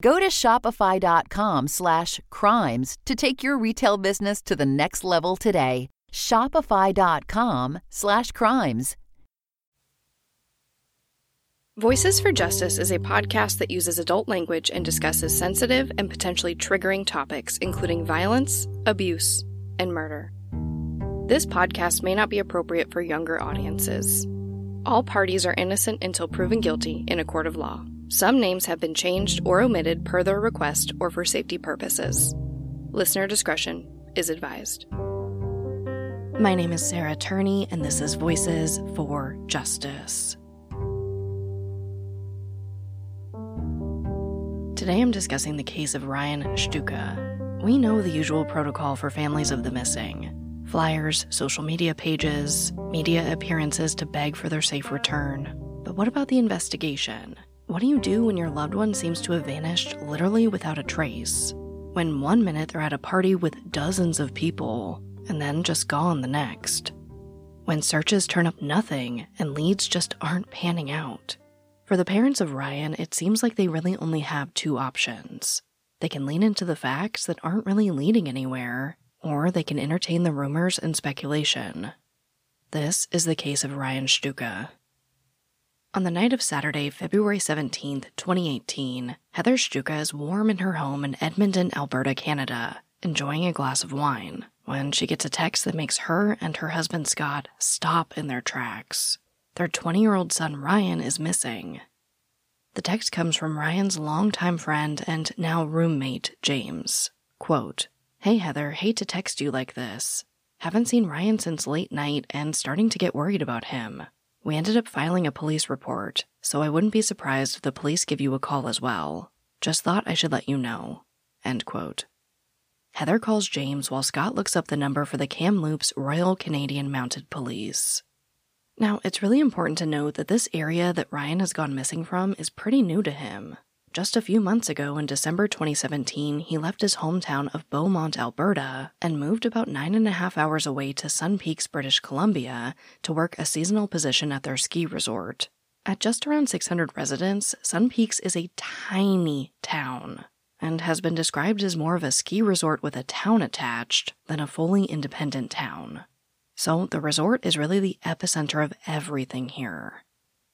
Go to shopify.com slash crimes to take your retail business to the next level today. Shopify.com slash crimes. Voices for Justice is a podcast that uses adult language and discusses sensitive and potentially triggering topics, including violence, abuse, and murder. This podcast may not be appropriate for younger audiences. All parties are innocent until proven guilty in a court of law. Some names have been changed or omitted per their request or for safety purposes. Listener discretion is advised. My name is Sarah Turney, and this is Voices for Justice. Today I'm discussing the case of Ryan Shtuka. We know the usual protocol for families of the missing flyers, social media pages, media appearances to beg for their safe return. But what about the investigation? What do you do when your loved one seems to have vanished literally without a trace? When one minute they're at a party with dozens of people, and then just gone the next? When searches turn up nothing and leads just aren't panning out? For the parents of Ryan, it seems like they really only have two options. They can lean into the facts that aren't really leading anywhere, or they can entertain the rumors and speculation. This is the case of Ryan Shtuka. On the night of Saturday, February 17, 2018, Heather Shtuka is warm in her home in Edmonton, Alberta, Canada, enjoying a glass of wine, when she gets a text that makes her and her husband Scott stop in their tracks. Their 20 year old son Ryan is missing. The text comes from Ryan's longtime friend and now roommate, James. Quote, Hey Heather, hate to text you like this. Haven't seen Ryan since late night and starting to get worried about him. We ended up filing a police report, so I wouldn't be surprised if the police give you a call as well. Just thought I should let you know. End quote. Heather calls James while Scott looks up the number for the Kamloops Royal Canadian Mounted Police. Now, it's really important to note that this area that Ryan has gone missing from is pretty new to him. Just a few months ago, in December 2017, he left his hometown of Beaumont, Alberta, and moved about nine and a half hours away to Sun Peaks, British Columbia, to work a seasonal position at their ski resort. At just around 600 residents, Sun Peaks is a tiny town and has been described as more of a ski resort with a town attached than a fully independent town. So the resort is really the epicenter of everything here.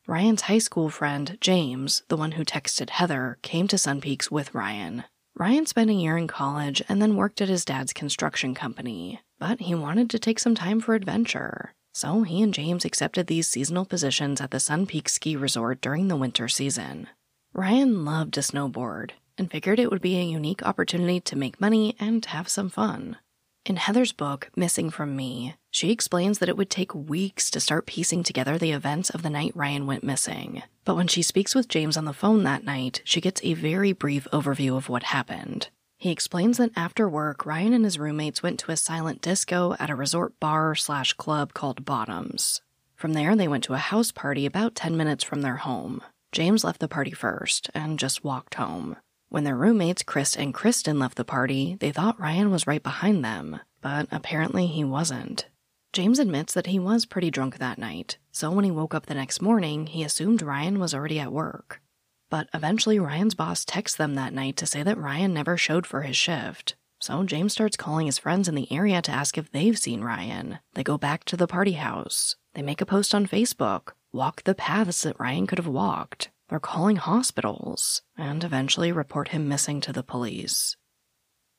Ryan's high school friend, James, the one who texted Heather, came to Sun Peaks with Ryan. Ryan spent a year in college and then worked at his dad's construction company, but he wanted to take some time for adventure. So he and James accepted these seasonal positions at the Sun Peaks ski resort during the winter season. Ryan loved to snowboard and figured it would be a unique opportunity to make money and have some fun. In Heather's book, Missing from Me, she explains that it would take weeks to start piecing together the events of the night Ryan went missing. But when she speaks with James on the phone that night, she gets a very brief overview of what happened. He explains that after work, Ryan and his roommates went to a silent disco at a resort bar slash club called Bottoms. From there, they went to a house party about 10 minutes from their home. James left the party first and just walked home. When their roommates, Chris and Kristen, left the party, they thought Ryan was right behind them, but apparently he wasn't. James admits that he was pretty drunk that night, So when he woke up the next morning, he assumed Ryan was already at work. But eventually, Ryan's boss texts them that night to say that Ryan never showed for his shift. So James starts calling his friends in the area to ask if they've seen Ryan. They go back to the party house. They make a post on Facebook, walk the paths that Ryan could have walked. They're calling hospitals, and eventually report him missing to the police.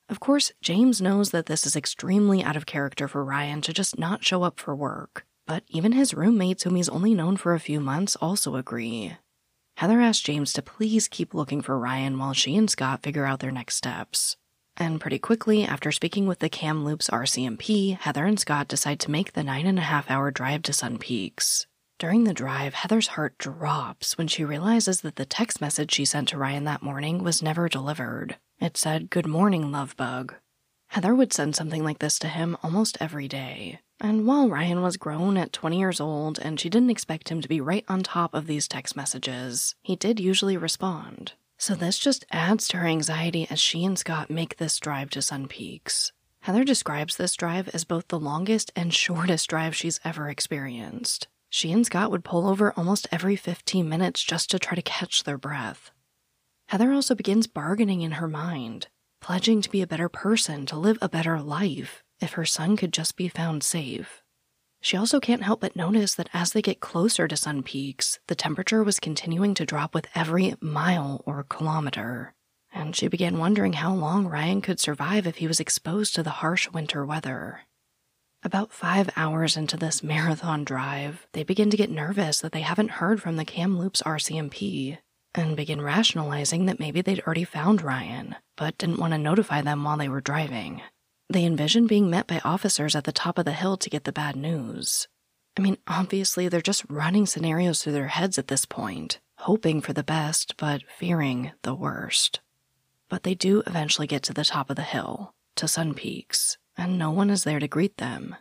Of course, James knows that this is extremely out of character for Ryan to just not show up for work, but even his roommates, whom he's only known for a few months, also agree. Heather asks James to please keep looking for Ryan while she and Scott figure out their next steps. And pretty quickly, after speaking with the Kamloops RCMP, Heather and Scott decide to make the nine and a half hour drive to Sun Peaks. During the drive, Heather's heart drops when she realizes that the text message she sent to Ryan that morning was never delivered. It said, Good morning, love bug. Heather would send something like this to him almost every day. And while Ryan was grown at 20 years old and she didn't expect him to be right on top of these text messages, he did usually respond. So this just adds to her anxiety as she and Scott make this drive to Sun Peaks. Heather describes this drive as both the longest and shortest drive she's ever experienced. She and Scott would pull over almost every 15 minutes just to try to catch their breath. Heather also begins bargaining in her mind, pledging to be a better person, to live a better life, if her son could just be found safe. She also can't help but notice that as they get closer to Sun Peaks, the temperature was continuing to drop with every mile or kilometer. And she began wondering how long Ryan could survive if he was exposed to the harsh winter weather. About five hours into this marathon drive, they begin to get nervous that they haven't heard from the Kamloops RCMP and begin rationalizing that maybe they'd already found Ryan, but didn't want to notify them while they were driving. They envision being met by officers at the top of the hill to get the bad news. I mean, obviously, they're just running scenarios through their heads at this point, hoping for the best, but fearing the worst. But they do eventually get to the top of the hill, to Sun Peaks, and no one is there to greet them.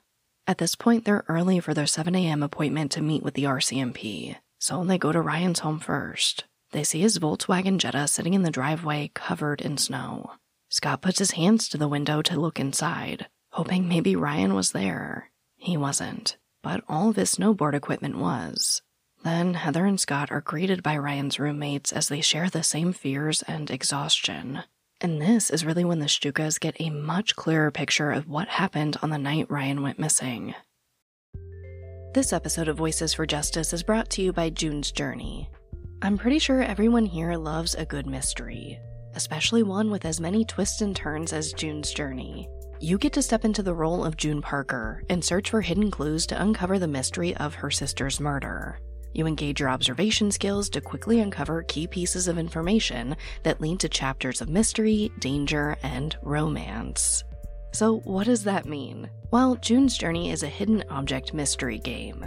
At this point, they're early for their 7 a.m. appointment to meet with the RCMP, so they go to Ryan's home first. They see his Volkswagen Jetta sitting in the driveway covered in snow. Scott puts his hands to the window to look inside, hoping maybe Ryan was there. He wasn't, but all of his snowboard equipment was. Then Heather and Scott are greeted by Ryan's roommates as they share the same fears and exhaustion. And this is really when the Shtukas get a much clearer picture of what happened on the night Ryan went missing. This episode of Voices for Justice is brought to you by June's Journey. I'm pretty sure everyone here loves a good mystery, especially one with as many twists and turns as June's journey. You get to step into the role of June Parker and search for hidden clues to uncover the mystery of her sister's murder. You engage your observation skills to quickly uncover key pieces of information that lead to chapters of mystery, danger, and romance. So, what does that mean? Well, June's Journey is a hidden object mystery game.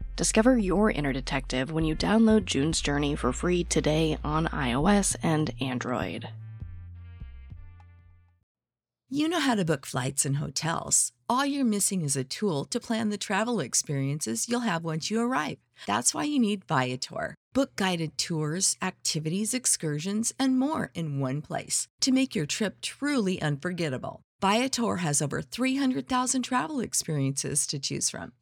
Discover your inner detective when you download June's Journey for free today on iOS and Android. You know how to book flights and hotels. All you're missing is a tool to plan the travel experiences you'll have once you arrive. That's why you need Viator. Book guided tours, activities, excursions, and more in one place to make your trip truly unforgettable. Viator has over 300,000 travel experiences to choose from.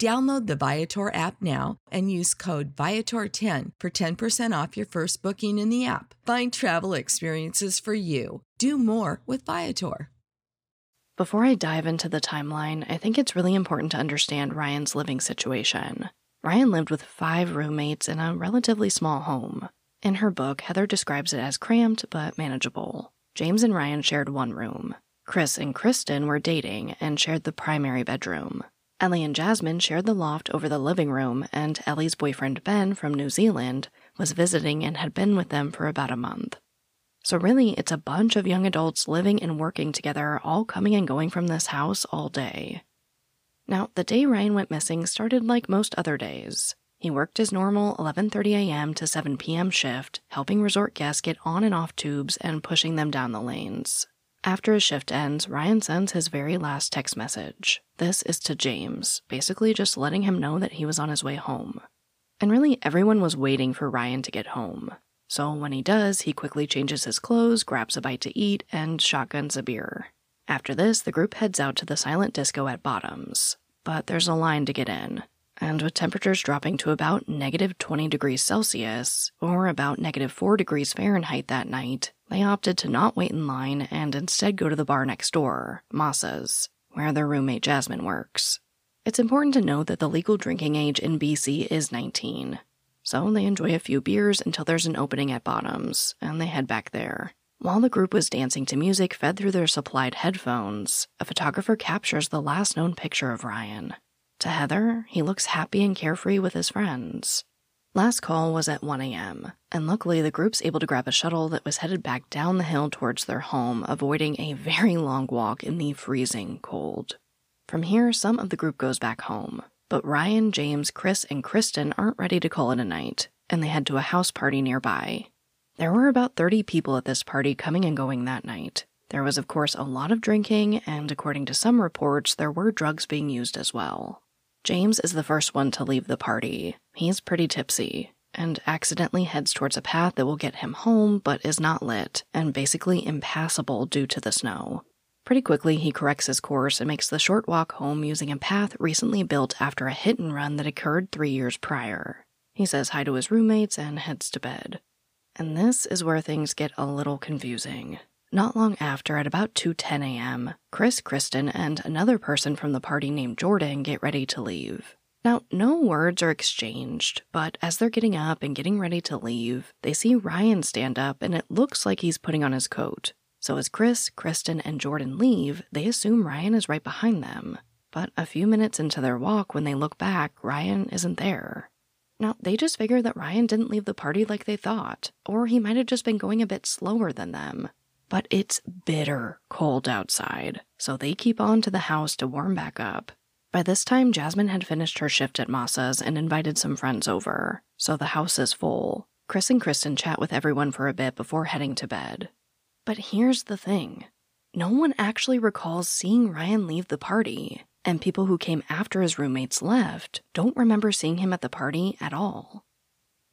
Download the Viator app now and use code Viator10 for 10% off your first booking in the app. Find travel experiences for you. Do more with Viator. Before I dive into the timeline, I think it's really important to understand Ryan's living situation. Ryan lived with five roommates in a relatively small home. In her book, Heather describes it as cramped but manageable. James and Ryan shared one room. Chris and Kristen were dating and shared the primary bedroom. Ellie and Jasmine shared the loft over the living room, and Ellie's boyfriend Ben from New Zealand was visiting and had been with them for about a month. So, really, it's a bunch of young adults living and working together, all coming and going from this house all day. Now, the day Ryan went missing started like most other days. He worked his normal 11:30 a.m. to 7 p.m. shift, helping resort guests get on and off tubes and pushing them down the lanes. After his shift ends, Ryan sends his very last text message. This is to James, basically just letting him know that he was on his way home. And really, everyone was waiting for Ryan to get home. So when he does, he quickly changes his clothes, grabs a bite to eat, and shotguns a beer. After this, the group heads out to the silent disco at Bottoms. But there's a line to get in. And with temperatures dropping to about negative 20 degrees Celsius, or about negative 4 degrees Fahrenheit that night, they opted to not wait in line and instead go to the bar next door, Masa's, where their roommate Jasmine works. It's important to note that the legal drinking age in BC is 19, so they enjoy a few beers until there's an opening at Bottoms, and they head back there. While the group was dancing to music fed through their supplied headphones, a photographer captures the last known picture of Ryan. To Heather, he looks happy and carefree with his friends. Last call was at 1 a.m., and luckily the group's able to grab a shuttle that was headed back down the hill towards their home, avoiding a very long walk in the freezing cold. From here, some of the group goes back home, but Ryan, James, Chris, and Kristen aren't ready to call it a night, and they head to a house party nearby. There were about 30 people at this party coming and going that night. There was, of course, a lot of drinking, and according to some reports, there were drugs being used as well. James is the first one to leave the party. He's pretty tipsy and accidentally heads towards a path that will get him home but is not lit and basically impassable due to the snow. Pretty quickly, he corrects his course and makes the short walk home using a path recently built after a hit and run that occurred three years prior. He says hi to his roommates and heads to bed. And this is where things get a little confusing. Not long after, at about 2:10 a.m., Chris, Kristen, and another person from the party named Jordan get ready to leave. Now, no words are exchanged, but as they're getting up and getting ready to leave, they see Ryan stand up and it looks like he's putting on his coat. So as Chris, Kristen, and Jordan leave, they assume Ryan is right behind them. But a few minutes into their walk, when they look back, Ryan isn't there. Now, they just figure that Ryan didn't leave the party like they thought, or he might have just been going a bit slower than them. But it's bitter cold outside, so they keep on to the house to warm back up. By this time, Jasmine had finished her shift at Masa's and invited some friends over, so the house is full. Chris and Kristen chat with everyone for a bit before heading to bed. But here's the thing no one actually recalls seeing Ryan leave the party, and people who came after his roommates left don't remember seeing him at the party at all.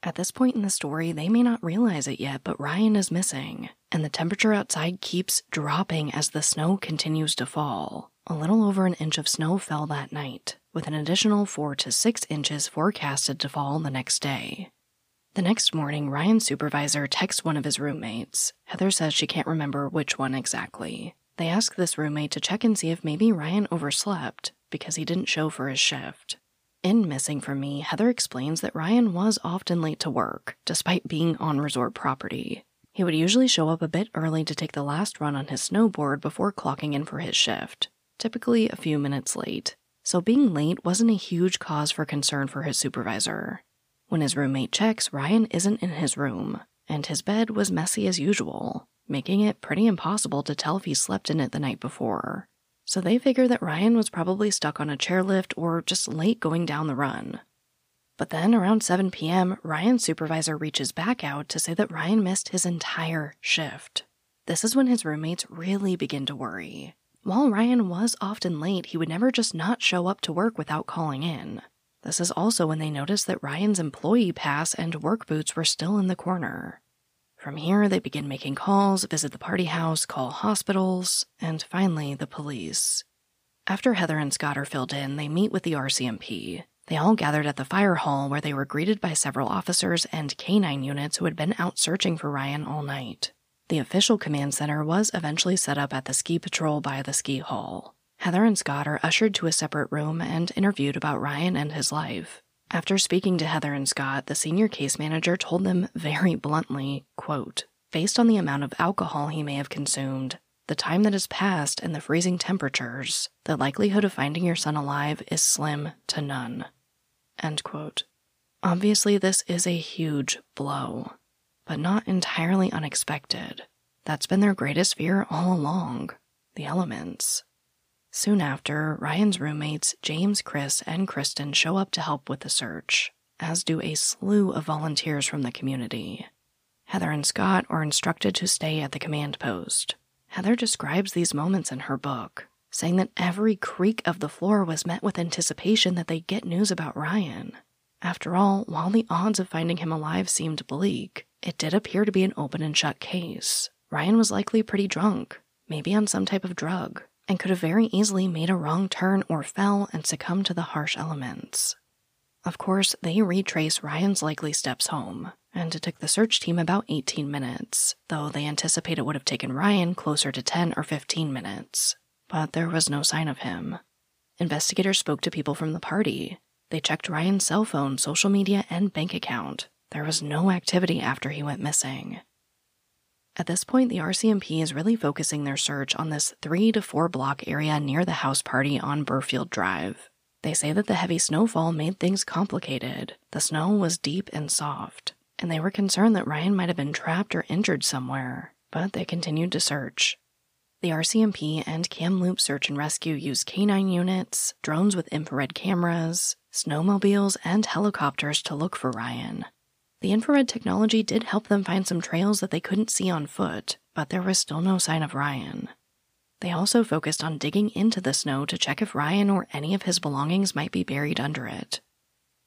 At this point in the story, they may not realize it yet, but Ryan is missing, and the temperature outside keeps dropping as the snow continues to fall. A little over an inch of snow fell that night, with an additional four to six inches forecasted to fall the next day. The next morning, Ryan's supervisor texts one of his roommates. Heather says she can't remember which one exactly. They ask this roommate to check and see if maybe Ryan overslept because he didn't show for his shift. In Missing from Me, Heather explains that Ryan was often late to work, despite being on resort property. He would usually show up a bit early to take the last run on his snowboard before clocking in for his shift, typically a few minutes late. So being late wasn't a huge cause for concern for his supervisor. When his roommate checks, Ryan isn't in his room, and his bed was messy as usual, making it pretty impossible to tell if he slept in it the night before so they figure that Ryan was probably stuck on a chairlift or just late going down the run. But then around 7 p.m., Ryan's supervisor reaches back out to say that Ryan missed his entire shift. This is when his roommates really begin to worry. While Ryan was often late, he would never just not show up to work without calling in. This is also when they notice that Ryan's employee pass and work boots were still in the corner. From here, they begin making calls, visit the party house, call hospitals, and finally, the police. After Heather and Scott are filled in, they meet with the RCMP. They all gathered at the fire hall where they were greeted by several officers and canine units who had been out searching for Ryan all night. The official command center was eventually set up at the ski patrol by the ski hall. Heather and Scott are ushered to a separate room and interviewed about Ryan and his life. After speaking to Heather and Scott, the senior case manager told them very bluntly, quote, based on the amount of alcohol he may have consumed, the time that has passed, and the freezing temperatures, the likelihood of finding your son alive is slim to none. End quote. Obviously, this is a huge blow, but not entirely unexpected. That's been their greatest fear all along the elements. Soon after, Ryan's roommates, James, Chris, and Kristen, show up to help with the search, as do a slew of volunteers from the community. Heather and Scott are instructed to stay at the command post. Heather describes these moments in her book, saying that every creak of the floor was met with anticipation that they'd get news about Ryan. After all, while the odds of finding him alive seemed bleak, it did appear to be an open and shut case. Ryan was likely pretty drunk, maybe on some type of drug, and could have very easily made a wrong turn or fell and succumbed to the harsh elements. Of course, they retrace Ryan's likely steps home, and it took the search team about 18 minutes, though they anticipate it would have taken Ryan closer to 10 or 15 minutes. But there was no sign of him. Investigators spoke to people from the party. They checked Ryan's cell phone, social media, and bank account. There was no activity after he went missing. At this point, the RCMP is really focusing their search on this three to four block area near the house party on Burfield Drive. They say that the heavy snowfall made things complicated. The snow was deep and soft, and they were concerned that Ryan might have been trapped or injured somewhere, but they continued to search. The RCMP and Kamloops Search and Rescue used canine units, drones with infrared cameras, snowmobiles, and helicopters to look for Ryan. The infrared technology did help them find some trails that they couldn't see on foot, but there was still no sign of Ryan. They also focused on digging into the snow to check if Ryan or any of his belongings might be buried under it.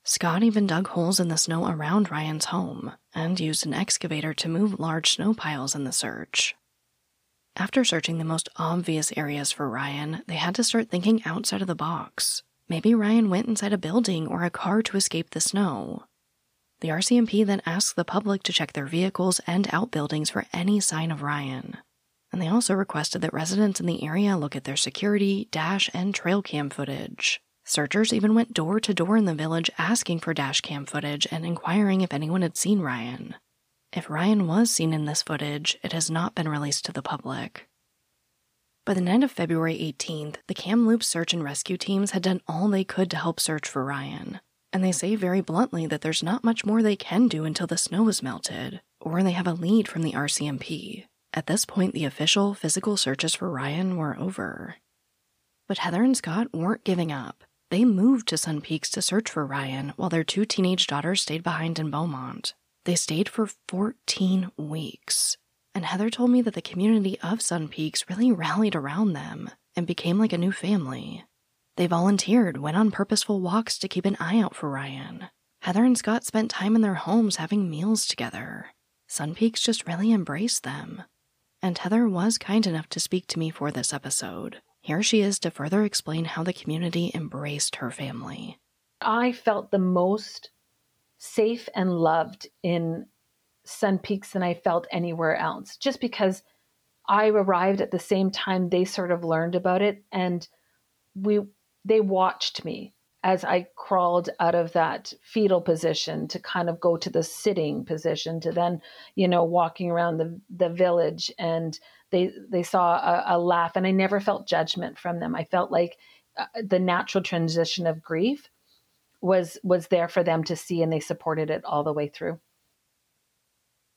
Scott even dug holes in the snow around Ryan's home and used an excavator to move large snow piles in the search. After searching the most obvious areas for Ryan, they had to start thinking outside of the box. Maybe Ryan went inside a building or a car to escape the snow. The RCMP then asked the public to check their vehicles and outbuildings for any sign of Ryan. And they also requested that residents in the area look at their security, dash, and trail cam footage. Searchers even went door to door in the village asking for dash cam footage and inquiring if anyone had seen Ryan. If Ryan was seen in this footage, it has not been released to the public. By the night of February 18th, the Kamloops search and rescue teams had done all they could to help search for Ryan and they say very bluntly that there's not much more they can do until the snow is melted, or they have a lead from the RCMP. At this point, the official physical searches for Ryan were over. But Heather and Scott weren't giving up. They moved to Sun Peaks to search for Ryan while their two teenage daughters stayed behind in Beaumont. They stayed for 14 weeks. And Heather told me that the community of Sun Peaks really rallied around them and became like a new family. They volunteered, went on purposeful walks to keep an eye out for Ryan. Heather and Scott spent time in their homes having meals together. Sun Peaks just really embraced them. And Heather was kind enough to speak to me for this episode. Here she is to further explain how the community embraced her family. I felt the most safe and loved in Sun Peaks than I felt anywhere else, just because I arrived at the same time they sort of learned about it. And we they watched me as I crawled out of that fetal position to kind of go to the sitting position to then, you know, walking around the, the village and they they saw a, a laugh and I never felt judgment from them. I felt like uh, the natural transition of grief was was there for them to see and they supported it all the way through.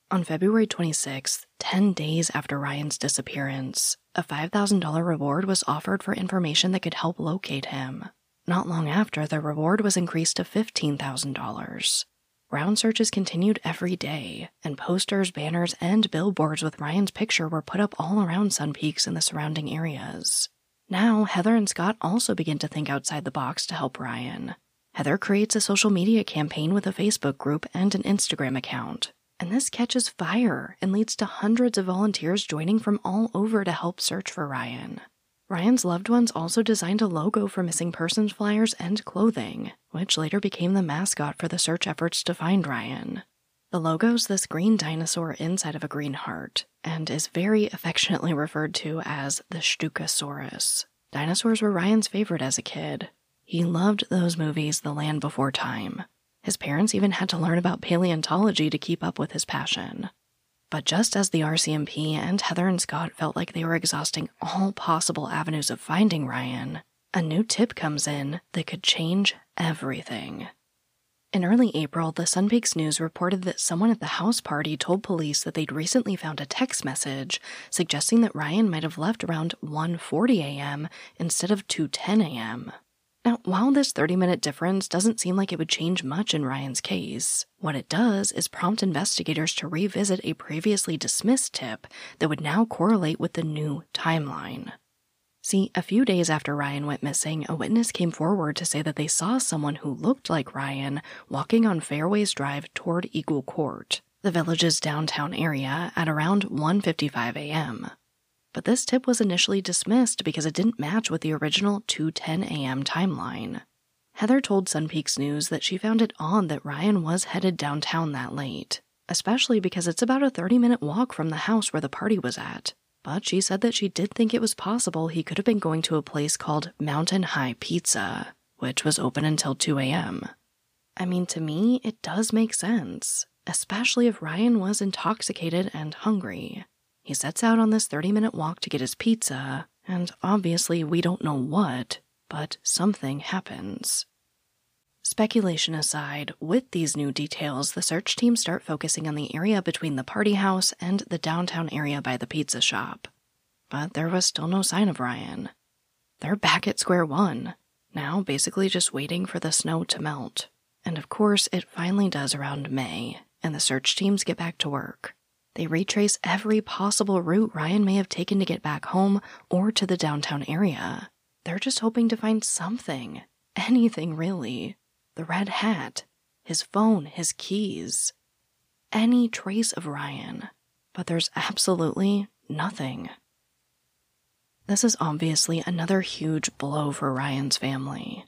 On February 26th, 10 days after Ryan's disappearance, a $5,000 reward was offered for information that could help locate him. Not long after, the reward was increased to $15,000. Ground searches continued every day, and posters, banners, and billboards with Ryan's picture were put up all around Sun Peaks and the surrounding areas. Now, Heather and Scott also begin to think outside the box to help Ryan. Heather creates a social media campaign with a Facebook group and an Instagram account, and this catches fire and leads to hundreds of volunteers joining from all over to help search for Ryan. Ryan's loved ones also designed a logo for missing persons flyers and clothing, which later became the mascot for the search efforts to find Ryan. The logo's this green dinosaur inside of a green heart, and is very affectionately referred to as the Shtukasaurus. Dinosaurs were Ryan's favorite as a kid. He loved those movies, The Land Before Time, his parents even had to learn about paleontology to keep up with his passion. But just as the RCMP and Heather and Scott felt like they were exhausting all possible avenues of finding Ryan, a new tip comes in that could change everything. In early April, the Sun Peaks News reported that someone at the house party told police that they'd recently found a text message suggesting that Ryan might have left around 1:40 a.m. instead of 2:10 a.m. Now, while this 30-minute difference doesn't seem like it would change much in Ryan's case, what it does is prompt investigators to revisit a previously dismissed tip that would now correlate with the new timeline. See, a few days after Ryan went missing, a witness came forward to say that they saw someone who looked like Ryan walking on Fairways Drive toward Eagle Court, the village's downtown area, at around 1:55 a.m. But this tip was initially dismissed because it didn't match with the original 2:10 a.m. timeline. Heather told Sun Peaks News that she found it odd that Ryan was headed downtown that late, especially because it's about a 30-minute walk from the house where the party was at but she said that she did think it was possible he could have been going to a place called Mountain High Pizza, which was open until 2 a.m. I mean, to me, it does make sense, especially if Ryan was intoxicated and hungry. He sets out on this 30 minute walk to get his pizza, and obviously we don't know what, but something happens. Speculation aside, with these new details, the search team start focusing on the area between the party house and the downtown area by the pizza shop. But there was still no sign of Ryan. They're back at square one, now basically just waiting for the snow to melt. And of course, it finally does around May, and the search teams get back to work. They retrace every possible route Ryan may have taken to get back home or to the downtown area. They're just hoping to find something, anything really the red hat, his phone, his keys, any trace of Ryan, but there's absolutely nothing. This is obviously another huge blow for Ryan's family.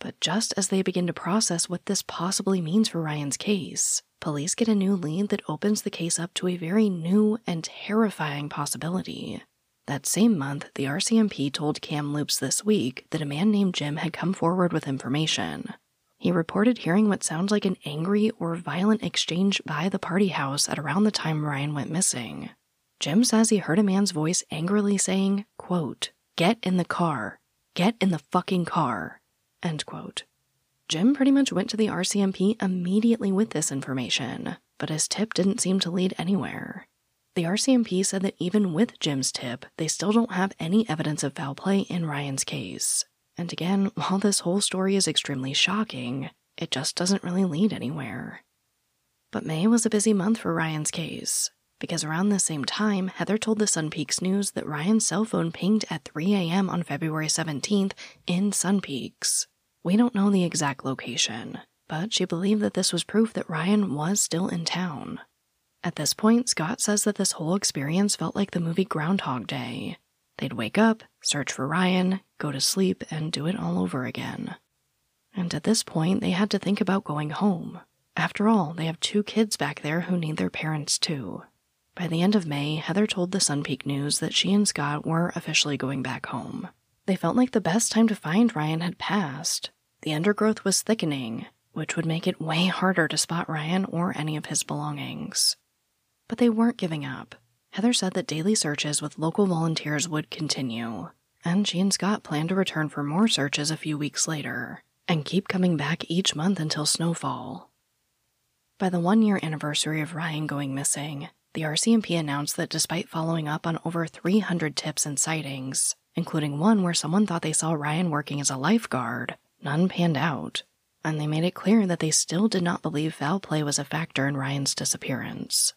But just as they begin to process what this possibly means for Ryan's case, police get a new lead that opens the case up to a very new and terrifying possibility. That same month, the RCMP told Kamloops this week that a man named Jim had come forward with information he reported hearing what sounds like an angry or violent exchange by the party house at around the time Ryan went missing. Jim says he heard a man's voice angrily saying, quote, Get in the car. Get in the fucking car. End quote. Jim pretty much went to the RCMP immediately with this information, but his tip didn't seem to lead anywhere. The RCMP said that even with Jim's tip, they still don't have any evidence of foul play in Ryan's case. And again, while this whole story is extremely shocking, it just doesn't really lead anywhere. But May was a busy month for Ryan's case, because around the same time, Heather told the Sun Peaks News that Ryan's cell phone pinged at 3 a.m. on February 17th in Sun Peaks. We don't know the exact location, but she believed that this was proof that Ryan was still in town. At this point, Scott says that this whole experience felt like the movie Groundhog Day, They'd wake up, search for Ryan, go to sleep, and do it all over again. And at this point, they had to think about going home. After all, they have two kids back there who need their parents too. By the end of May, Heather told the Sun Peak News that she and Scott were officially going back home. They felt like the best time to find Ryan had passed. The undergrowth was thickening, which would make it way harder to spot Ryan or any of his belongings. But they weren't giving up. Heather said that daily searches with local volunteers would continue, and she and Scott planned to return for more searches a few weeks later and keep coming back each month until snowfall. By the one year anniversary of Ryan going missing, the RCMP announced that despite following up on over 300 tips and sightings, including one where someone thought they saw Ryan working as a lifeguard, none panned out, and they made it clear that they still did not believe foul play was a factor in Ryan's disappearance.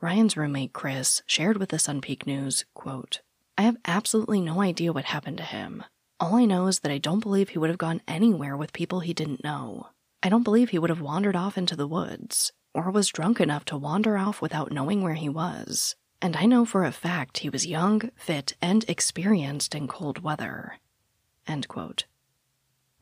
Ryan's roommate, Chris, shared with the Sun Peak News, quote, I have absolutely no idea what happened to him. All I know is that I don't believe he would have gone anywhere with people he didn't know. I don't believe he would have wandered off into the woods, or was drunk enough to wander off without knowing where he was. And I know for a fact he was young, fit, and experienced in cold weather. End quote.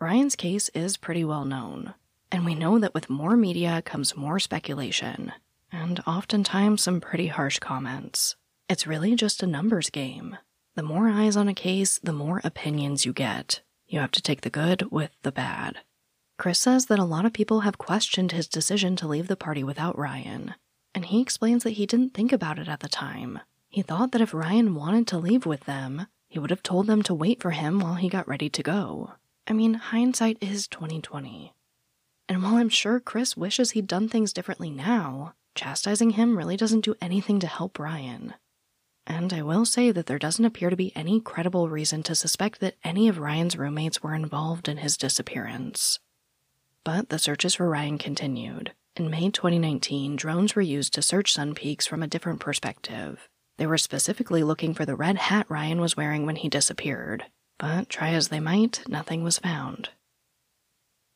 Ryan's case is pretty well known, and we know that with more media comes more speculation, and oftentimes some pretty harsh comments. It's really just a numbers game. The more eyes on a case, the more opinions you get. You have to take the good with the bad. Chris says that a lot of people have questioned his decision to leave the party without Ryan, and he explains that he didn't think about it at the time. He thought that if Ryan wanted to leave with them, he would have told them to wait for him while he got ready to go. I mean, hindsight is 2020. And while I'm sure Chris wishes he'd done things differently now, chastising him really doesn't do anything to help Ryan. And I will say that there doesn't appear to be any credible reason to suspect that any of Ryan's roommates were involved in his disappearance. But the searches for Ryan continued. In May 2019, drones were used to search Sun Peaks from a different perspective. They were specifically looking for the red hat Ryan was wearing when he disappeared, but try as they might, nothing was found.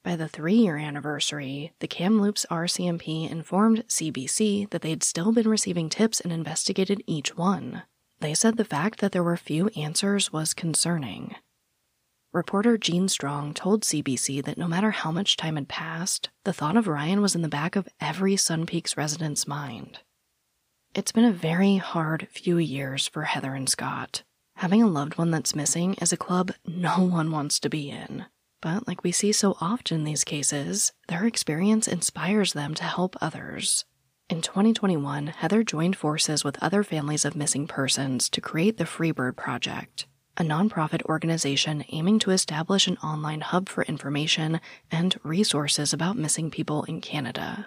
By the three year anniversary, the Kamloops RCMP informed CBC that they'd still been receiving tips and investigated each one. They said the fact that there were few answers was concerning. Reporter Gene Strong told CBC that no matter how much time had passed, the thought of Ryan was in the back of every Sun Peaks resident's mind. It's been a very hard few years for Heather and Scott. Having a loved one that's missing is a club no one wants to be in. But, like we see so often in these cases, their experience inspires them to help others. In 2021, Heather joined forces with other families of missing persons to create the Freebird Project, a nonprofit organization aiming to establish an online hub for information and resources about missing people in Canada.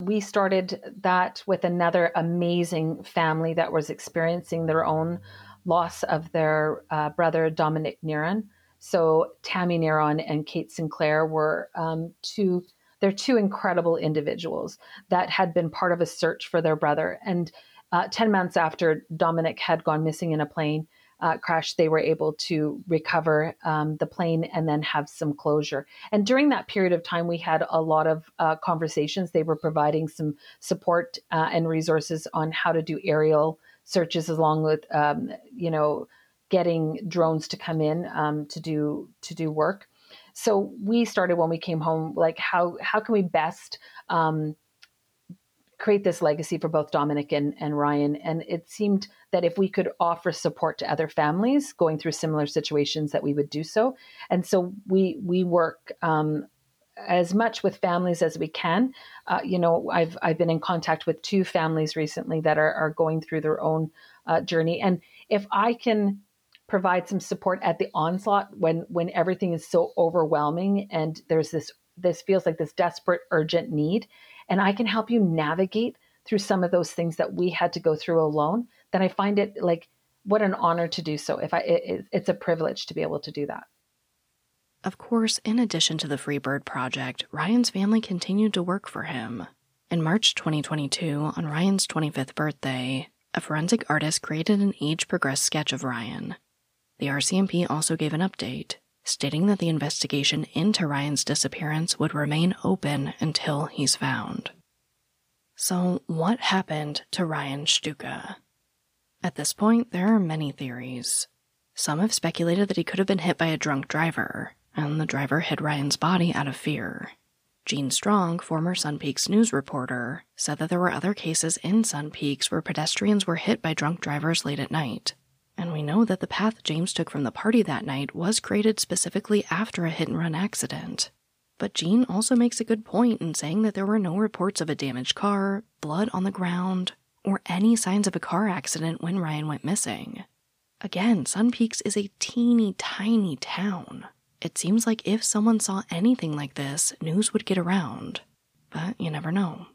We started that with another amazing family that was experiencing their own loss of their uh, brother, Dominic Neron. So Tammy Neron and Kate Sinclair were um, two. They're two incredible individuals that had been part of a search for their brother. And uh, ten months after Dominic had gone missing in a plane uh, crash, they were able to recover um, the plane and then have some closure. And during that period of time, we had a lot of uh, conversations. They were providing some support uh, and resources on how to do aerial searches, along with um, you know getting drones to come in um, to do to do work. So we started when we came home, like how how can we best um, create this legacy for both Dominic and, and Ryan? And it seemed that if we could offer support to other families going through similar situations, that we would do so. And so we we work um, as much with families as we can. Uh, you know, I've I've been in contact with two families recently that are are going through their own uh, journey, and if I can provide some support at the onslaught when when everything is so overwhelming and there's this this feels like this desperate urgent need and i can help you navigate through some of those things that we had to go through alone then i find it like what an honor to do so if i it, it's a privilege to be able to do that. Of course in addition to the freebird project ryan's family continued to work for him. In march 2022 on ryan's 25th birthday a forensic artist created an age progressed sketch of ryan. The RCMP also gave an update, stating that the investigation into Ryan's disappearance would remain open until he's found. So, what happened to Ryan Shtuka? At this point, there are many theories. Some have speculated that he could have been hit by a drunk driver, and the driver hid Ryan's body out of fear. Gene Strong, former Sun Peaks news reporter, said that there were other cases in Sun Peaks where pedestrians were hit by drunk drivers late at night, and we know that the path James took from the party that night was created specifically after a hit and run accident. But Jean also makes a good point in saying that there were no reports of a damaged car, blood on the ground, or any signs of a car accident when Ryan went missing. Again, Sun Peaks is a teeny tiny town. It seems like if someone saw anything like this, news would get around. But you never know.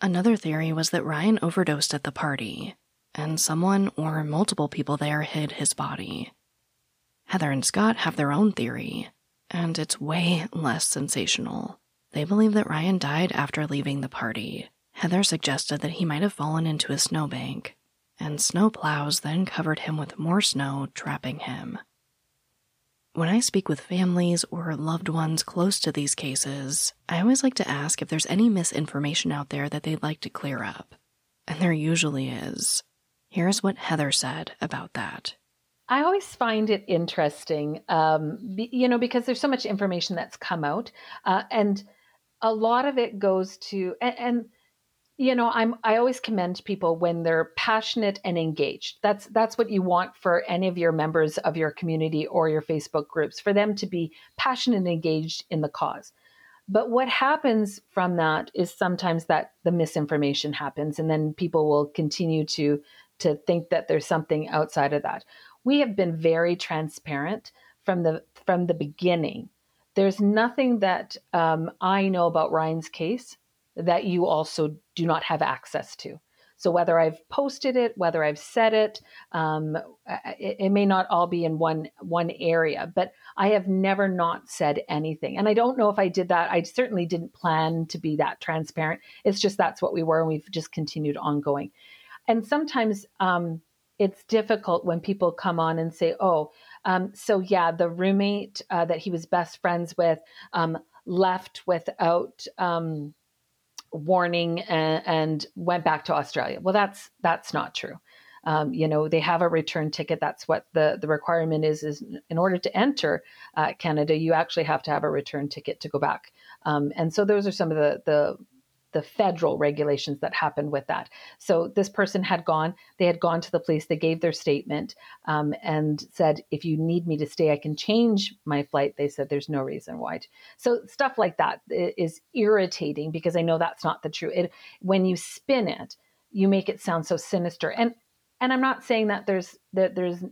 Another theory was that Ryan overdosed at the party, and someone or multiple people there hid his body. Heather and Scott have their own theory, and it's way less sensational. They believe that Ryan died after leaving the party. Heather suggested that he might have fallen into a snowbank, and snowplows then covered him with more snow, trapping him. When I speak with families or loved ones close to these cases, I always like to ask if there's any misinformation out there that they'd like to clear up. And there usually is. Here's what Heather said about that. I always find it interesting, um, be, you know, because there's so much information that's come out, uh, and a lot of it goes to and, and you know i'm i always commend people when they're passionate and engaged that's that's what you want for any of your members of your community or your facebook groups for them to be passionate and engaged in the cause But what happens from that is sometimes that the misinformation happens, and then people will continue to to think that there's something outside of that. We have been very transparent from the from the beginning. There's nothing that um, I know about Ryan's case that you also do not have access to. So whether I've posted it, whether I've said it, um, it, it, may not all be in one one area, but I have never not said anything. And I don't know if I did that. I certainly didn't plan to be that transparent. It's just that's what we were, and we've just continued ongoing. And sometimes um, it's difficult when people come on and say, "Oh, um, so yeah, the roommate uh, that he was best friends with um, left without." Um, warning and, and, went back to Australia. Well, that's that's not true. Um, you know, they have a return ticket. That's what the the requirement is. Is in order to enter uh, Canada, you actually have to have a return ticket to go back. Um, and so those are some of the the the federal regulations that happened with that. So this person had gone, they had gone to the police, they gave their statement um, and said, if you need me to stay, I can change my flight. They said, there's no reason why. So stuff like that is irritating because I know that's not the truth. It, when you spin it, you make it sound so sinister. And and I'm not saying that there's that there's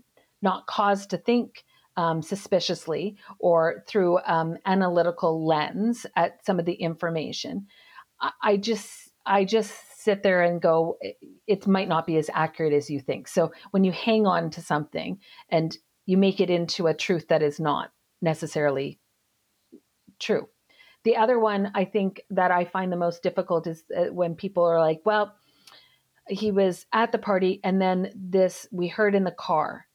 not cause to think um, suspiciously or through um, analytical lens at some of the information. I just I just sit there and go it might not be as accurate as you think. So when you hang on to something and you make it into a truth that is not necessarily true. The other one I think that I find the most difficult is uh, when people are like, well, he was at the party and then this we heard in the car.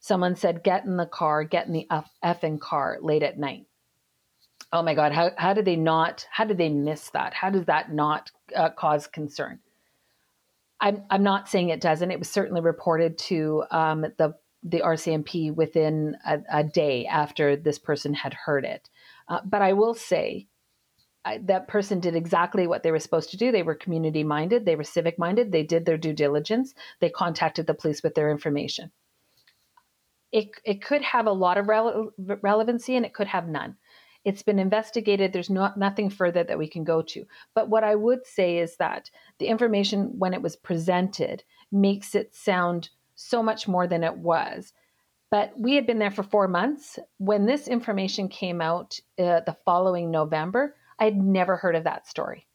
Someone said, get in the car, get in the effing car late at night oh my god how, how did they not how did they miss that? How does that not uh, cause concern? I'm, I'm not saying it doesn't. It was certainly reported to um, the the rcmp within a, a, day after this person had heard it. Uh, but i will say I, that person did exactly what they were supposed to do. They were community minded they were civic minded they did their due diligence. They contacted the police with their information. It, it could have a lot of rele- relevancy and it could have none it's been investigated. There's not nothing further that we can go to. But what I would say is that the information, when it was presented, makes it sound so much more than it was. But we had been there for four months. When this information came out uh, the following November, I had never heard of that story.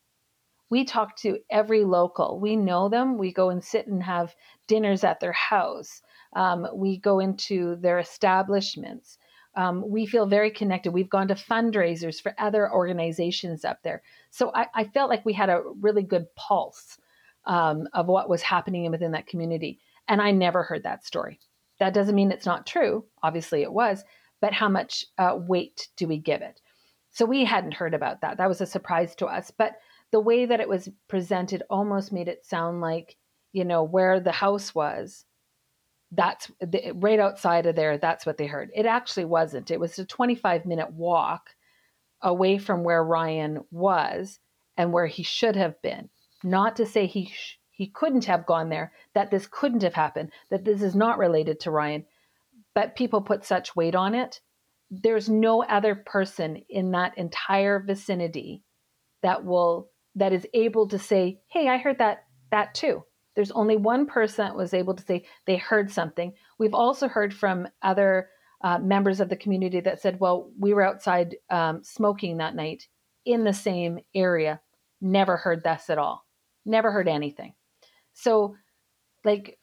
We talk to every local. We know them. We go and sit and have dinners at their house. Um, we go into their establishments um, we feel very connected. We've gone to fundraisers for other organizations up there. So I, I felt like we had a really good pulse um, of what was happening within that community. And I never heard that story. That doesn't mean it's not true. Obviously, it was. But how much uh, weight do we give it? So we hadn't heard about that. That was a surprise to us. But the way that it was presented almost made it sound like, you know, where the house was that's the, right outside of there that's what they heard. It actually wasn't. It was a 25 minute walk away from where ryan was and where he should have been. Not to say he sh- he couldn't have gone there that this couldn't have happened that this is not related to ryan but people put such weight on it. There's no other person in that entire vicinity that will that is able to say hey i heard that that too there's only one person that was able to say they heard something. We've also heard from other uh, members of the community that said, well, we were outside um, smoking that night in the same area, never heard this at all, never heard anything. So, like,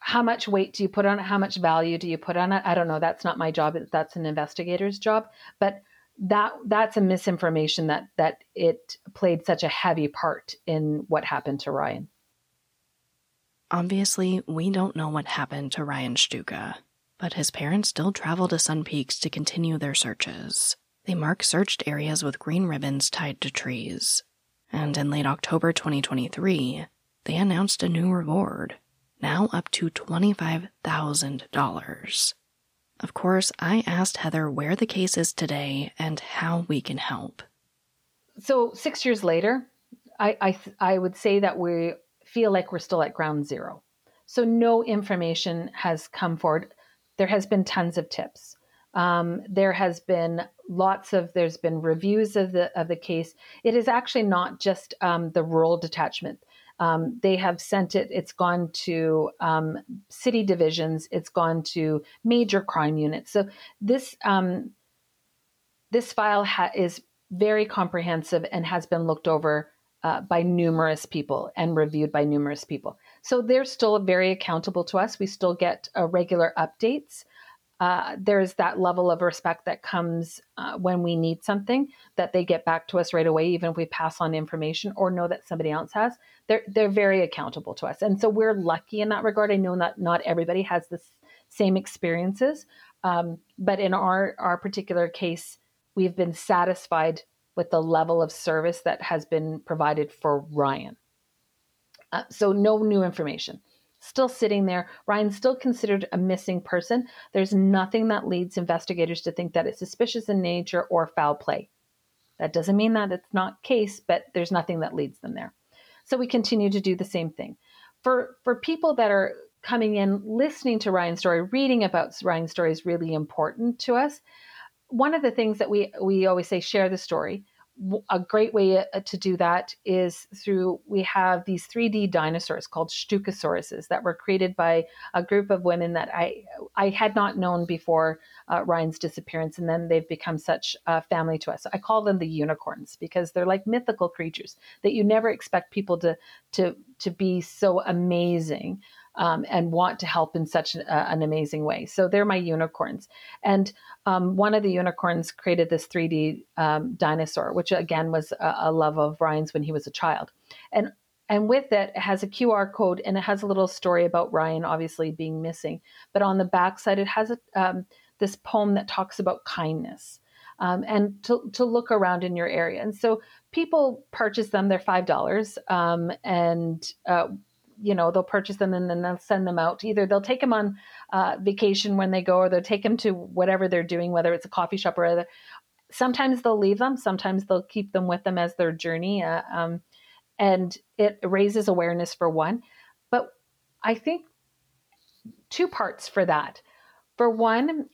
how much weight do you put on it? How much value do you put on it? I don't know. That's not my job. That's an investigator's job. But that that's a misinformation that that it played such a heavy part in what happened to Ryan. Obviously, we don't know what happened to Ryan Shtuka, but his parents still travel to Sun Peaks to continue their searches. They mark searched areas with green ribbons tied to trees. And in late October 2023, they announced a new reward, now up to $25,000. Of course, I asked Heather where the case is today and how we can help. So, six years later, I, I, I would say that we feel like we're still at ground zero. So no information has come forward. There has been tons of tips. Um, there has been lots of there's been reviews of the of the case. It is actually not just um, the rural detachment. Um, they have sent it. It's gone to um, city divisions. It's gone to major crime units. So this um, this file ha- is very comprehensive and has been looked over uh, by numerous people and reviewed by numerous people. So they're still very accountable to us. We still get uh, regular updates. Uh, there's that level of respect that comes uh, when we need something that they get back to us right away, even if we pass on information or know that somebody else has. They're they're very accountable to us, and so we're lucky in that regard. I know that not everybody has the same experiences, um, but in our our particular case, we've been satisfied with the level of service that has been provided for Ryan. Uh, so no new information. Still sitting there. Ryan's still considered a missing person. There's nothing that leads investigators to think that it's suspicious in nature or foul play. That doesn't mean that it's not case, but there's nothing that leads them there. So we continue to do the same thing. For for people that are coming in, listening to Ryan's story, reading about Ryan's story is really important to us one of the things that we we always say share the story a great way uh, to do that is through we have these 3D dinosaurs called Shtukasauruses that were created by a group of women that I I had not known before uh, Ryan's disappearance, and then they've become such a family to us. I call them the unicorns because they're like mythical creatures that you never expect people to to to be so amazing um, and want to help in such a, an amazing way. So they're my unicorns. And um, one of the unicorns created this 3D um, dinosaur, which again was a, a, love of Ryan's when he was a child. And and with it, it has a QR code and it has a little story about Ryan obviously being missing. But on the back side, it has a, um, this poem that talks about kindness. Um, and to, to look around in your area. And so people purchase them, they're $5. Um, and uh, you know they'll purchase them and then they'll send them out either they'll take them on uh, vacation when they go or they'll take them to whatever they're doing whether it's a coffee shop or other. Sometimes they'll leave them sometimes they'll keep them with them as their journey uh, um, and it raises awareness for one. But i think two parts for that. For one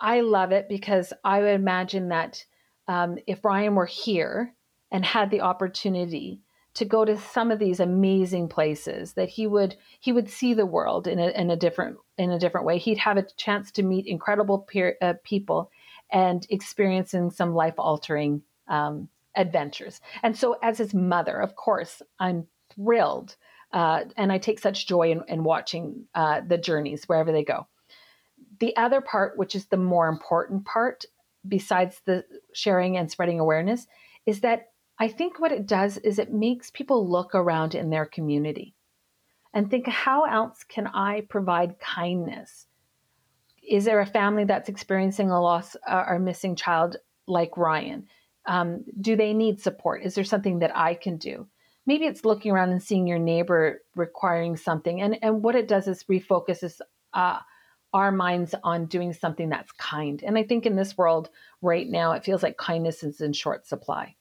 i love it because i would imagine that um, if ryan were here and had the opportunity to go to some of these amazing places that he would he would see the world in a, in a different in a different way. He'd have a chance to meet incredible peer, uh, people and experiencing some life altering um, adventures. And so as his mother of course i'm thrilled uh, and i take such joy in, in watching uh, the journeys wherever they go. The other part which is the more important part besides the sharing and spreading awareness is that I think what it does is it makes people look around in their community and think, how else can I provide kindness? Is there a family that's experiencing a loss uh, or missing child like Ryan? Um, do they need support? Is there something that I can do? Maybe it's looking around and seeing your neighbor requiring something. And, and what it does is refocuses uh, our minds on doing something that's kind. And I think in this world right now, it feels like kindness is in short supply.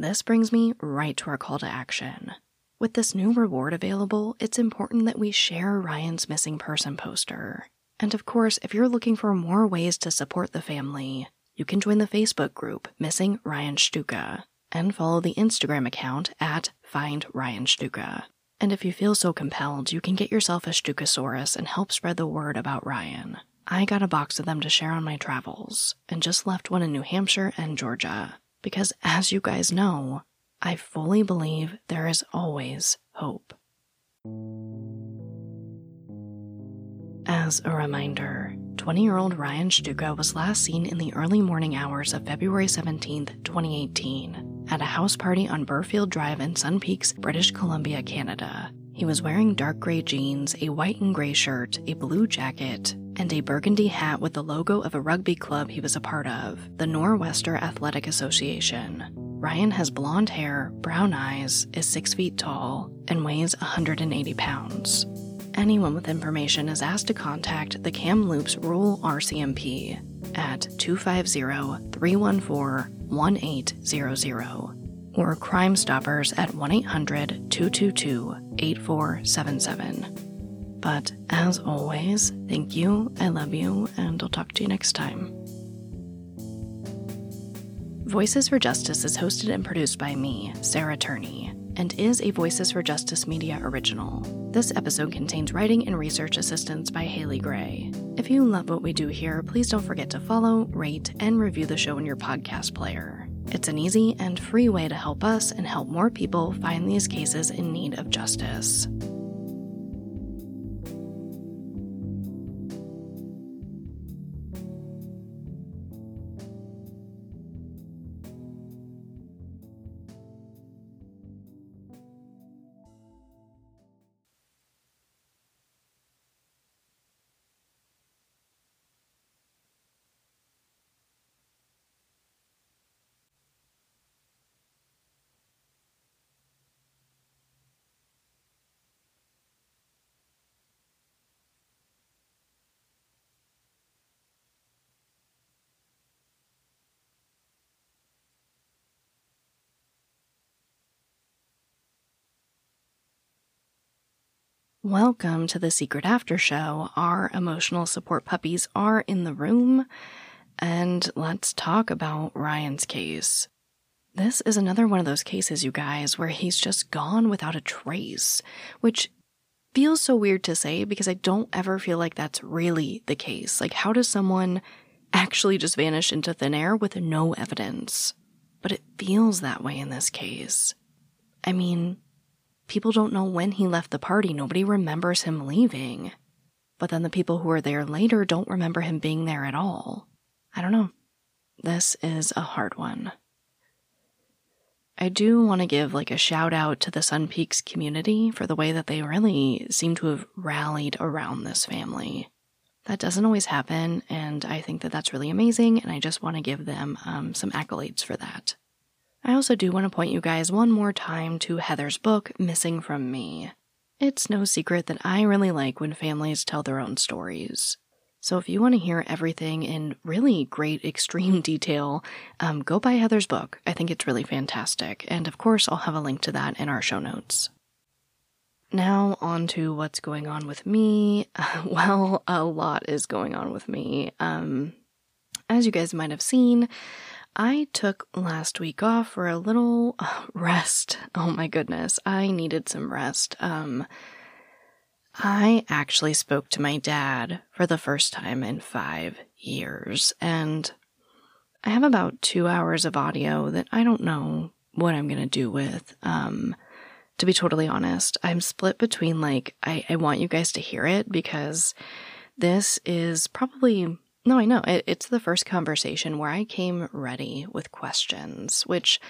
This brings me right to our call to action. With this new reward available, it's important that we share Ryan's missing person poster. And of course, if you're looking for more ways to support the family, you can join the Facebook group Missing Ryan Shtuka and follow the Instagram account at Find Ryan Shtuka. And if you feel so compelled, you can get yourself a Shtukasaurus and help spread the word about Ryan. I got a box of them to share on my travels and just left one in New Hampshire and Georgia because as you guys know, I fully believe there is always hope. As a reminder, 20 year old Ryan Shtuka was last seen in the early morning hours of February 17, 2018, at a house party on Burfield Drive in Sun Peaks, British Columbia, Canada. He was wearing dark gray jeans, a white and gray shirt, a blue jacket, and a burgundy hat with the logo of a rugby club he was a part of, the Nor'Wester Athletic Association. Ryan has blonde hair, brown eyes, is 6 feet tall, and weighs 180 pounds. Anyone with information is asked to contact the Kamloops Rural RCMP at 250 314 1800 or Crime Stoppers at 1 800 222 8477. But as always, thank you, I love you, and I'll talk to you next time. Voices for Justice is hosted and produced by me, Sarah Turney, and is a Voices for Justice Media original. This episode contains writing and research assistance by Haley Gray. If you love what we do here, please don't forget to follow, rate, and review the show in your podcast player. It's an easy and free way to help us and help more people find these cases in need of justice. Welcome to the Secret After Show. Our emotional support puppies are in the room, and let's talk about Ryan's case. This is another one of those cases, you guys, where he's just gone without a trace, which feels so weird to say because I don't ever feel like that's really the case. Like, how does someone actually just vanish into thin air with no evidence? But it feels that way in this case. I mean, People don't know when he left the party. Nobody remembers him leaving. But then the people who are there later don't remember him being there at all. I don't know. This is a hard one. I do want to give like a shout out to the Sun Peaks community for the way that they really seem to have rallied around this family. That doesn't always happen, and I think that that's really amazing, and I just want to give them um, some accolades for that. I also do want to point you guys one more time to Heather's book, Missing from Me. It's no secret that I really like when families tell their own stories. So if you want to hear everything in really great extreme detail, um, go buy Heather's book. I think it's really fantastic. And of course, I'll have a link to that in our show notes. Now, on to what's going on with me. well, a lot is going on with me. Um, as you guys might have seen, I took last week off for a little uh, rest. Oh my goodness, I needed some rest. Um, I actually spoke to my dad for the first time in five years, and I have about two hours of audio that I don't know what I'm going to do with. Um, to be totally honest, I'm split between like, I, I want you guys to hear it because this is probably no, I know. It, it's the first conversation where I came ready with questions, which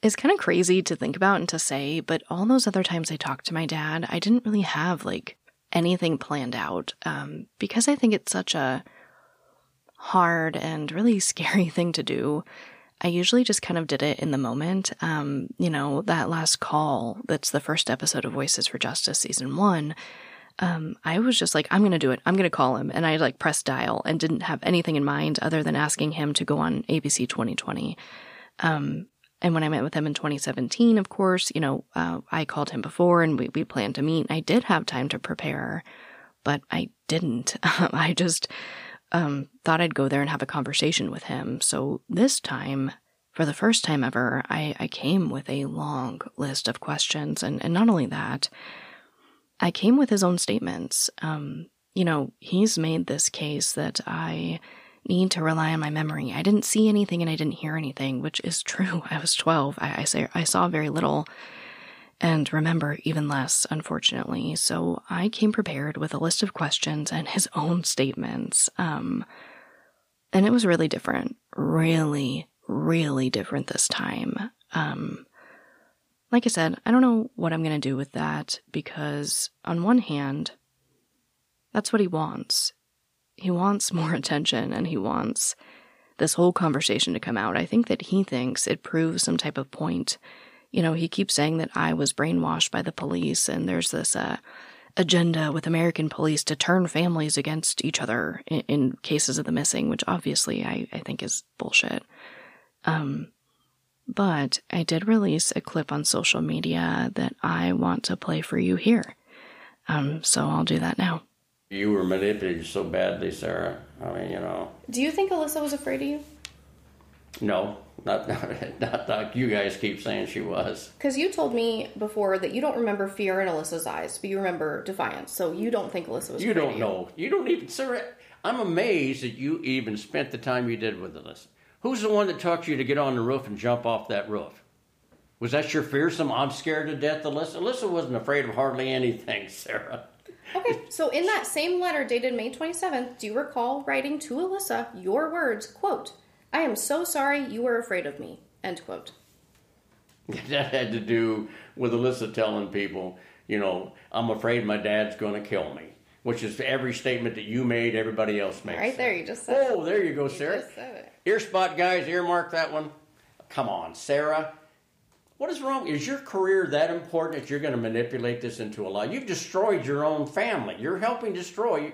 is kind of crazy to think about and to say, but all those other times I talked to my dad, I didn't really have like anything planned out um, because I think it's such a hard and really scary thing to do. I usually just kind of did it in the moment. Um, you know, that last call, that's the first episode of Voices for Justice season one um, I was just like, I'm going to do it. I'm going to call him. And I like pressed dial and didn't have anything in mind other than asking him to go on ABC 2020. Um, and when I met with him in 2017, of course, you know, uh, I called him before and we, we planned to meet. I did have time to prepare, but I didn't. I just um, thought I'd go there and have a conversation with him. So this time, for the first time ever, I, I came with a long list of questions. And, and not only that, I came with his own statements. Um, you know, he's made this case that I need to rely on my memory. I didn't see anything and I didn't hear anything, which is true. I was 12. I, I say I saw very little and remember even less, unfortunately. So I came prepared with a list of questions and his own statements. Um, and it was really different, really, really different this time. Um, like I said, I don't know what I'm going to do with that because, on one hand, that's what he wants. He wants more attention and he wants this whole conversation to come out. I think that he thinks it proves some type of point. You know, he keeps saying that I was brainwashed by the police and there's this uh, agenda with American police to turn families against each other in, in cases of the missing, which obviously I, I think is bullshit. Um, but I did release a clip on social media that I want to play for you here. Um, so I'll do that now. You were manipulated so badly, Sarah. I mean, you know. Do you think Alyssa was afraid of you? No, not, not, not like you guys keep saying she was. Because you told me before that you don't remember fear in Alyssa's eyes, but you remember defiance. So you don't think Alyssa was You afraid don't of you. know. You don't even, Sarah. I'm amazed that you even spent the time you did with Alyssa. Who's the one that taught you to get on the roof and jump off that roof? Was that your fearsome, I'm scared to death, Alyssa? Alyssa wasn't afraid of hardly anything, Sarah. Okay, so in that same letter dated May 27th, do you recall writing to Alyssa your words, quote, I am so sorry you were afraid of me, end quote. That had to do with Alyssa telling people, you know, I'm afraid my dad's going to kill me, which is every statement that you made, everybody else makes. Right there, you just said Oh, it. there you go, You Sarah. Ear spot guys, earmark that one. Come on, Sarah. What is wrong? Is your career that important that you're going to manipulate this into a lie? You've destroyed your own family. You're helping destroy.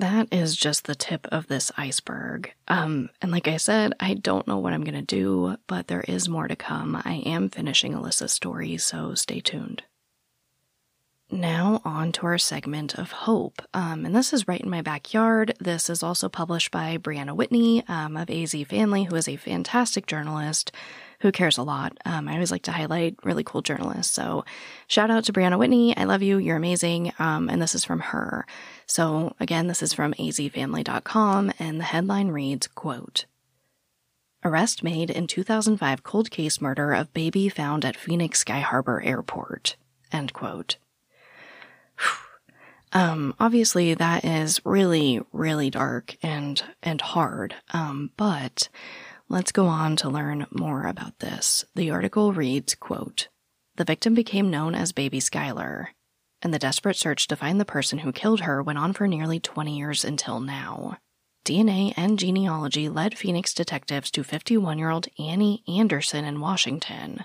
That is just the tip of this iceberg. Um, and like I said, I don't know what I'm gonna do, but there is more to come. I am finishing Alyssa's story, so stay tuned. Now, on to our segment of hope. Um, and this is right in my backyard. This is also published by Brianna Whitney um, of AZ Family, who is a fantastic journalist who cares a lot. Um, I always like to highlight really cool journalists. So, shout out to Brianna Whitney. I love you. You're amazing. Um, and this is from her. So, again, this is from azfamily.com, and the headline reads, quote, Arrest made in 2005 cold case murder of baby found at Phoenix Sky Harbor Airport. End quote. Um, obviously that is really, really dark and and hard. Um, but let's go on to learn more about this. The article reads, quote, The victim became known as Baby Skylar, and the desperate search to find the person who killed her went on for nearly 20 years until now. DNA and genealogy led Phoenix detectives to 51 year old Annie Anderson in Washington,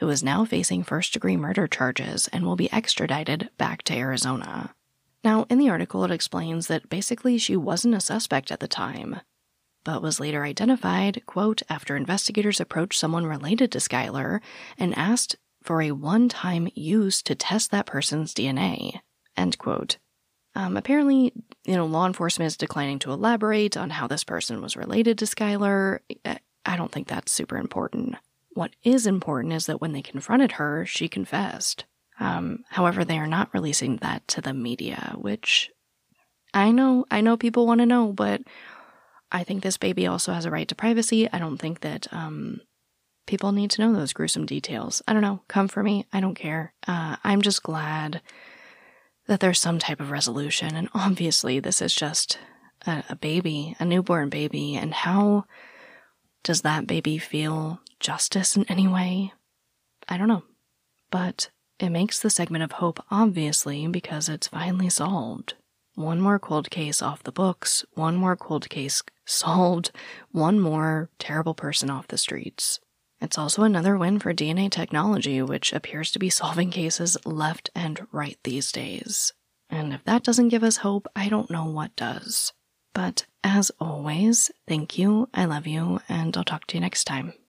who is now facing first degree murder charges and will be extradited back to Arizona. Now, in the article, it explains that basically she wasn't a suspect at the time, but was later identified, quote, after investigators approached someone related to Skylar and asked for a one time use to test that person's DNA, end quote. Um, apparently, you know, law enforcement is declining to elaborate on how this person was related to Skylar. I don't think that's super important. What is important is that when they confronted her, she confessed. Um, however, they are not releasing that to the media, which I know, I know people want to know, but I think this baby also has a right to privacy. I don't think that um, people need to know those gruesome details. I don't know. Come for me. I don't care. Uh, I'm just glad that there's some type of resolution. And obviously, this is just a, a baby, a newborn baby. And how does that baby feel justice in any way? I don't know. But it makes the segment of hope, obviously, because it's finally solved. One more cold case off the books, one more cold case solved, one more terrible person off the streets. It's also another win for DNA technology, which appears to be solving cases left and right these days. And if that doesn't give us hope, I don't know what does. But as always, thank you, I love you, and I'll talk to you next time.